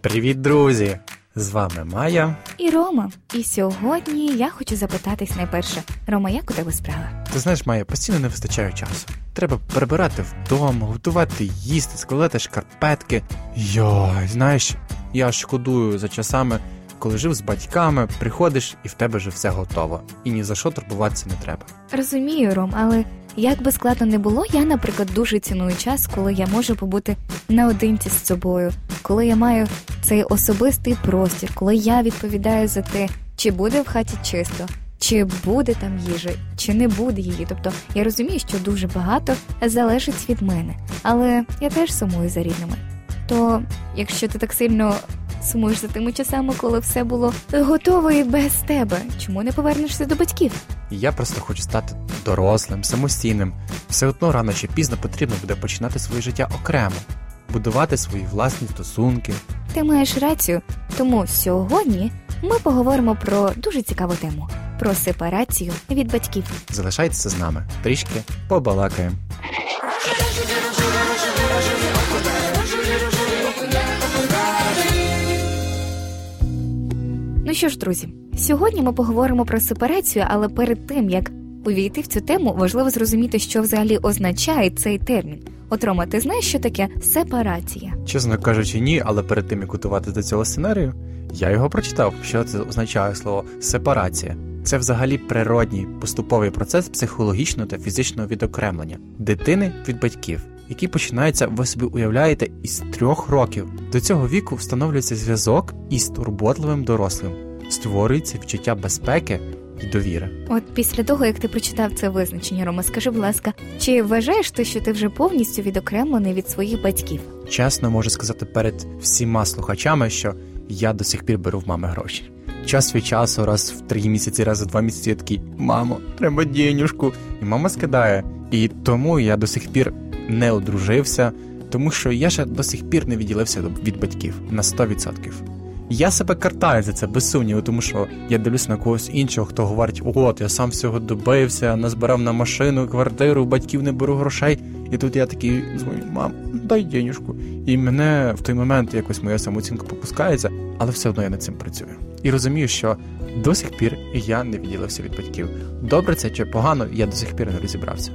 Привіт, друзі! З вами Майя. І Рома. І сьогодні я хочу запитатись найперше. Рома, як у тебе справа? Ти знаєш, Майя, постійно не вистачає часу. Треба прибирати вдома, готувати їсти, складати шкарпетки. Йой, знаєш, я шкодую за часами, коли жив з батьками, приходиш і в тебе вже все готово. І ні за що турбуватися не треба. Розумію, Ром, але як би складно не було, я, наприклад, дуже ціную час, коли я можу побути наодинці з собою, коли я маю цей особистий простір, коли я відповідаю за те, чи буде в хаті чисто, чи буде там їжа, чи не буде її. Тобто я розумію, що дуже багато залежить від мене, але я теж сумую за рідними. То якщо ти так сильно сумуєш за тими часами, коли все було готово і без тебе, чому не повернешся до батьків? Я просто хочу стати дорослим, самостійним. Все одно рано чи пізно потрібно буде починати своє життя окремо, будувати свої власні стосунки. Ти маєш рацію, тому сьогодні ми поговоримо про дуже цікаву тему про сепарацію від батьків. Залишайтеся з нами, трішки побалакаємо. Що ж, друзі, сьогодні ми поговоримо про сепарацію, але перед тим як увійти в цю тему, важливо зрозуміти, що взагалі означає цей термін. От Рома, ти знаєш, що таке сепарація? Чесно кажучи, ні, але перед тим як готуватися до цього сценарію, я його прочитав, що це означає слово сепарація. Це взагалі природній поступовий процес психологічного та фізичного відокремлення дитини від батьків, який починається, ви собі уявляєте, із трьох років. До цього віку встановлюється зв'язок із турботливим дорослим, створюється відчуття безпеки і довіри. От після того, як ти прочитав це визначення, Рома, скажи, будь ласка, чи вважаєш ти, що ти вже повністю відокремлений від своїх батьків? Чесно можу сказати перед всіма слухачами, що я до сих пір беру в мами гроші. Час від часу, раз в три місяці, раз в два місяці я такий мамо, треба денюжку. І мама скидає. І тому я до сих пір не одружився, тому що я ще до сих пір не відділився від батьків на 100%. Я себе картаю за це без сумніву, тому що я дивлюся на когось іншого, хто говорить: от я сам всього добився, назбирав на машину, квартиру, батьків не беру грошей. І тут я такий дзвоню, мам, дай денюжку. І мене в той момент якось моя самооцінка попускається, але все одно я над цим працюю. І розумію, що до сих пір я не відділився від батьків. Добре це чи погано, я до сих пір не розібрався.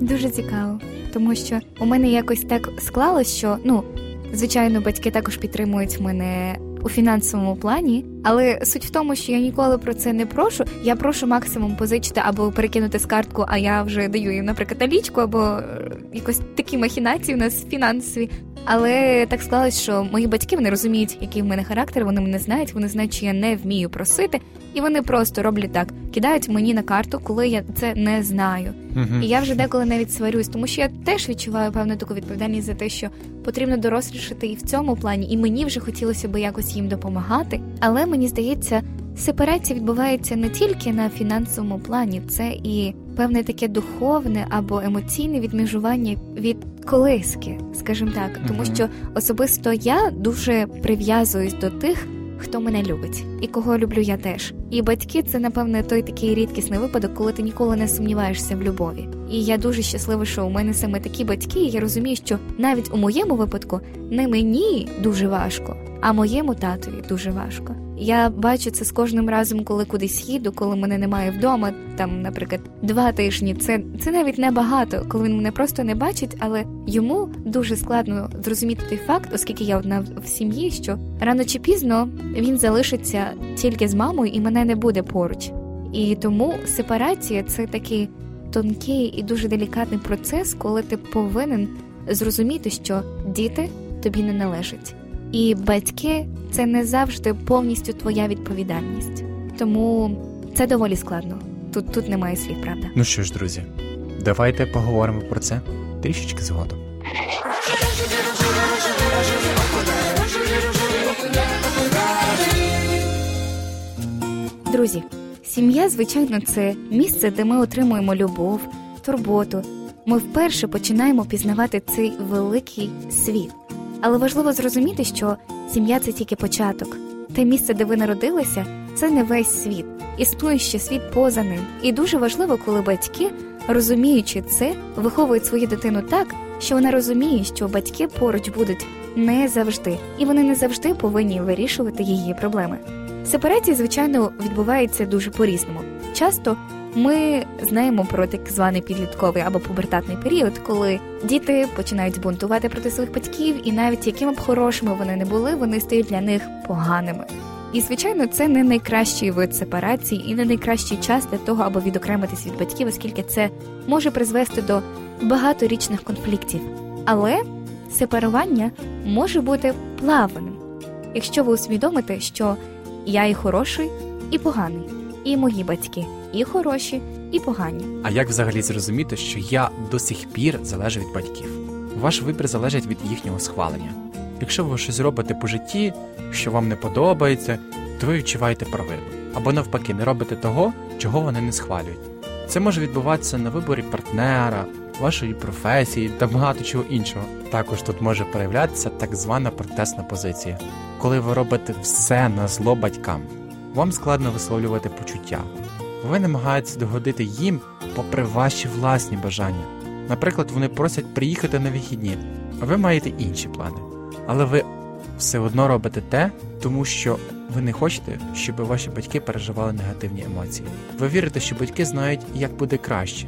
Дуже цікаво, тому що у мене якось так склалось, що ну звичайно, батьки також підтримують мене у фінансовому плані, але суть в тому, що я ніколи про це не прошу. Я прошу максимум позичити або перекинути з картку, а я вже даю їм, наприклад, налічку, або е, якось такі махінації у нас фінансові. Але так склалось, що мої батьки вони розуміють, який в мене характер, вони мене знають, вони знають, що я не вмію просити, і вони просто роблять так: кидають мені на карту, коли я це не знаю. Угу. І я вже деколи навіть сварюсь, тому що я теж відчуваю певну таку відповідальність за те, що потрібно дорослішати і в цьому плані, і мені вже хотілося би якось їм допомагати. Але мені здається, сепарація відбувається не тільки на фінансовому плані, це і певне таке духовне або емоційне відмежування від колиски, скажімо так, тому Мгм. що особисто я дуже прив'язуюсь до тих. Хто мене любить і кого люблю я теж. І батьки це, напевне, той такий рідкісний випадок, коли ти ніколи не сумніваєшся в любові. І я дуже щаслива, що у мене саме такі батьки, і я розумію, що навіть у моєму випадку не мені дуже важко, а моєму татові дуже важко. Я бачу це з кожним разом, коли кудись їду, коли мене немає вдома, там, наприклад, два тижні. Це, це навіть не багато, коли він мене просто не бачить, але йому дуже складно зрозуміти той факт, оскільки я одна в сім'ї, що рано чи пізно він залишиться тільки з мамою і мене не буде поруч. І тому сепарація це такий тонкий і дуже делікатний процес, коли ти повинен зрозуміти, що діти тобі не належать. І батьки це не завжди повністю твоя відповідальність. Тому це доволі складно. Тут тут немає слів, правда. Ну що ж, друзі, давайте поговоримо про це трішечки згодом. Друзі, сім'я, звичайно, це місце, де ми отримуємо любов, турботу. Ми вперше починаємо пізнавати цей великий світ. Але важливо зрозуміти, що сім'я це тільки початок. Те місце, де ви народилися, це не весь світ. Існує ще світ поза ним. І дуже важливо, коли батьки розуміючи це, виховують свою дитину так, що вона розуміє, що батьки поруч будуть не завжди, і вони не завжди повинні вирішувати її проблеми. Сепарація, звичайно, відбувається дуже по-різному. Часто ми знаємо про так званий підлітковий або пубертатний період, коли діти починають бунтувати проти своїх батьків, і навіть якими б хорошими вони не були, вони стають для них поганими. І, звичайно, це не найкращий вид сепарації і не найкращий час для того, аби відокремитись від батьків, оскільки це може призвести до багаторічних конфліктів. Але сепарування може бути плаваним, якщо ви усвідомите, що я і хороший, і поганий, і мої батьки, і хороші, і погані. А як взагалі зрозуміти, що я до сих пір залежу від батьків? Ваш вибір залежить від їхнього схвалення. Якщо ви щось робите по житті, що вам не подобається, то ви відчуваєте провину. Або навпаки, не робите того, чого вони не схвалюють. Це може відбуватися на виборі партнера, вашої професії та багато чого іншого. Також тут може проявлятися так звана протестна позиція, коли ви робите все на зло батькам. Вам складно висловлювати почуття. Ви намагаєтеся догодити їм попри ваші власні бажання. Наприклад, вони просять приїхати на вихідні, а ви маєте інші плани. Але ви все одно робите те, тому що ви не хочете, щоб ваші батьки переживали негативні емоції. Ви вірите, що батьки знають, як буде краще.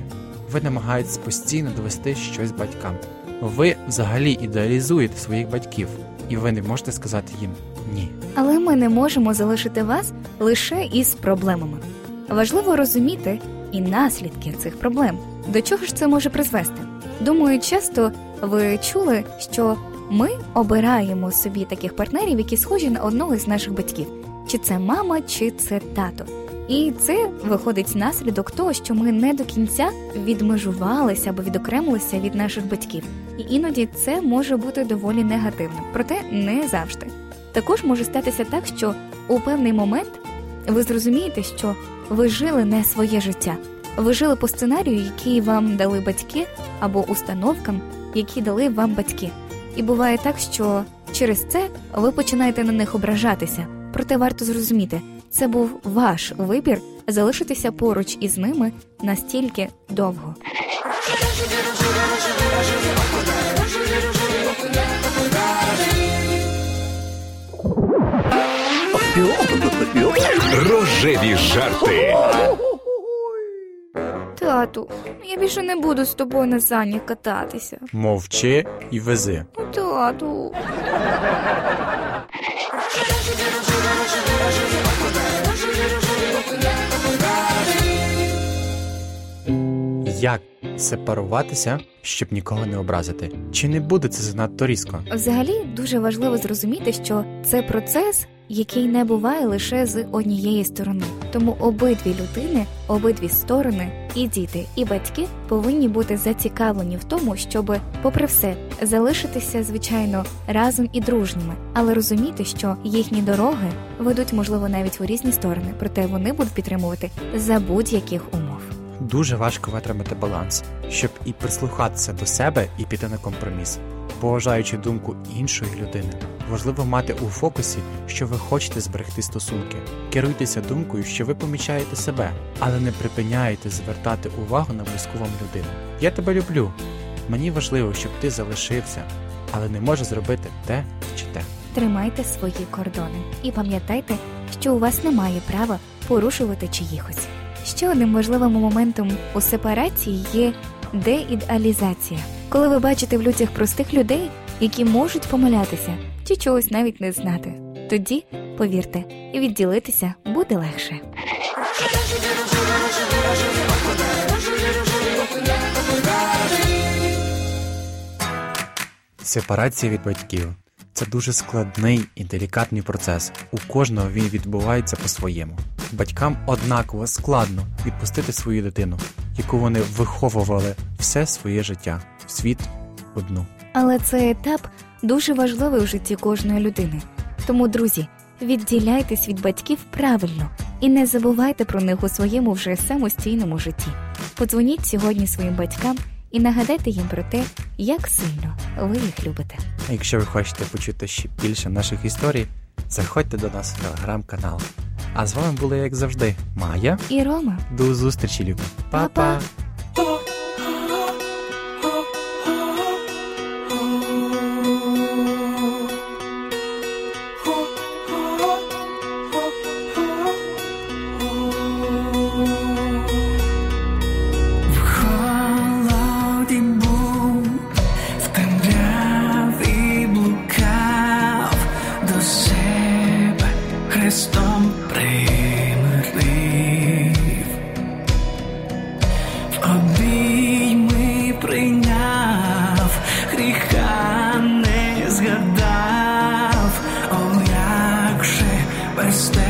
Ви намагаєтесь постійно довести щось батькам. Ви взагалі ідеалізуєте своїх батьків, і ви не можете сказати їм ні. Але ми не можемо залишити вас лише із проблемами. Важливо розуміти і наслідки цих проблем. До чого ж це може призвести? Думаю, часто ви чули, що ми обираємо собі таких партнерів, які схожі на одного із наших батьків, чи це мама, чи це тато. І це виходить наслідок того, що ми не до кінця відмежувалися або відокремилися від наших батьків, і іноді це може бути доволі негативним, проте не завжди. Також може статися так, що у певний момент ви зрозумієте, що ви жили не своє життя, ви жили по сценарію, який вам дали батьки, або установкам, які дали вам батьки. І буває так, що через це ви починаєте на них ображатися. Проте варто зрозуміти, це був ваш вибір залишитися поруч із ними настільки довго. Рожеві жарти. Тату, я більше не буду з тобою на санях кататися. Мовчи і вези. Тату. Як сепаруватися, щоб нікого не образити? Чи не буде це занадто різко? Взагалі дуже важливо зрозуміти, що це процес, який не буває лише з однієї сторони. Тому обидві людини, обидві сторони, і діти, і батьки повинні бути зацікавлені в тому, щоб, попри все, залишитися звичайно разом і дружніми, але розуміти, що їхні дороги ведуть, можливо, навіть у різні сторони, проте вони будуть підтримувати за будь-яких умов. Дуже важко витримати баланс, щоб і прислухатися до себе, і піти на компроміс. Поважаючи думку іншої людини, важливо мати у фокусі, що ви хочете зберегти стосунки. Керуйтеся думкою, що ви помічаєте себе, але не припиняєте звертати увагу на близьку вам людину. Я тебе люблю. Мені важливо, щоб ти залишився, але не може зробити те чи те. Тримайте свої кордони і пам'ятайте, що у вас немає права порушувати чиїхось. Ще одним важливим моментом у сепарації є деідеалізація, коли ви бачите в людях простих людей, які можуть помилятися чи чогось навіть не знати. Тоді, повірте, відділитися буде легше. Сепарація від батьків це дуже складний і делікатний процес. У кожного він відбувається по-своєму. Батькам однаково складно відпустити свою дитину, яку вони виховували все своє життя в світ одну. Але цей етап дуже важливий у житті кожної людини. Тому, друзі, відділяйтесь від батьків правильно і не забувайте про них у своєму вже самостійному житті. Подзвоніть сьогодні своїм батькам і нагадайте їм про те, як сильно ви їх любите. А якщо ви хочете почути ще більше наших історій, заходьте до нас в телеграм-канал. А з вами були, як завжди, Майя. І Рома. До зустрічі, любі. Па-па. Па-па. Без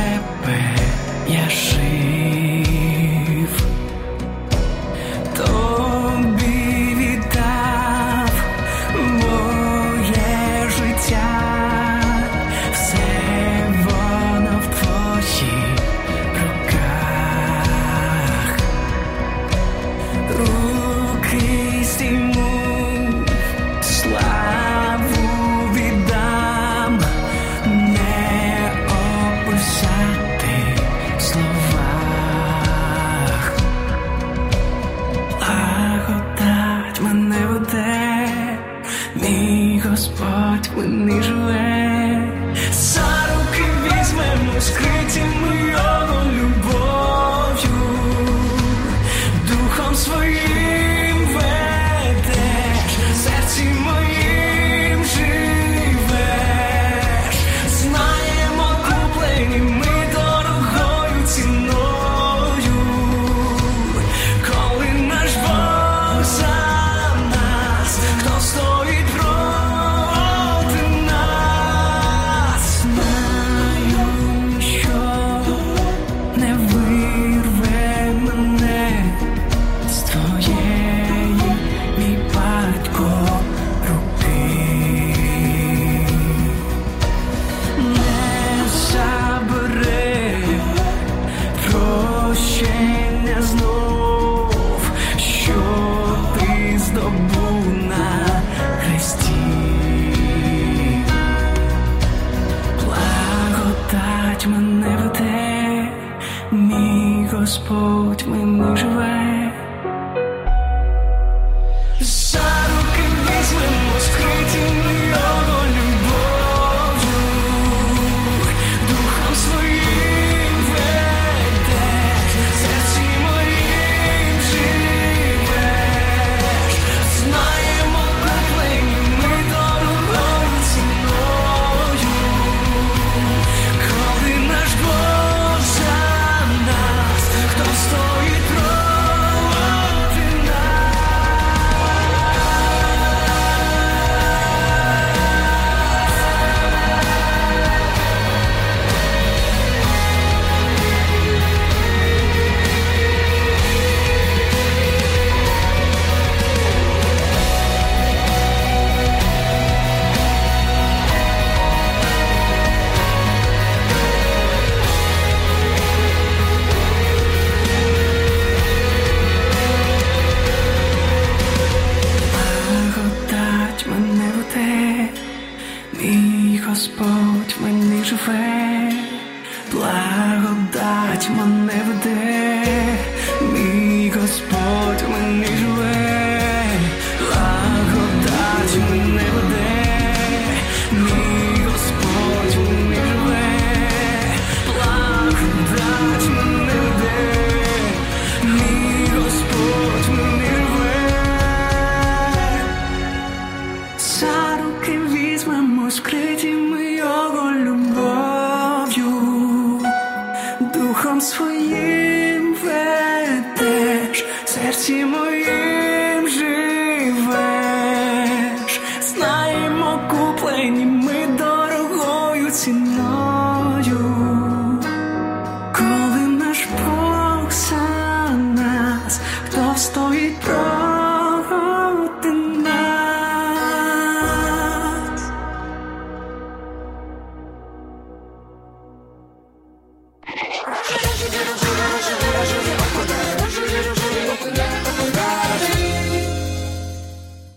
нині ми дорогою ціною.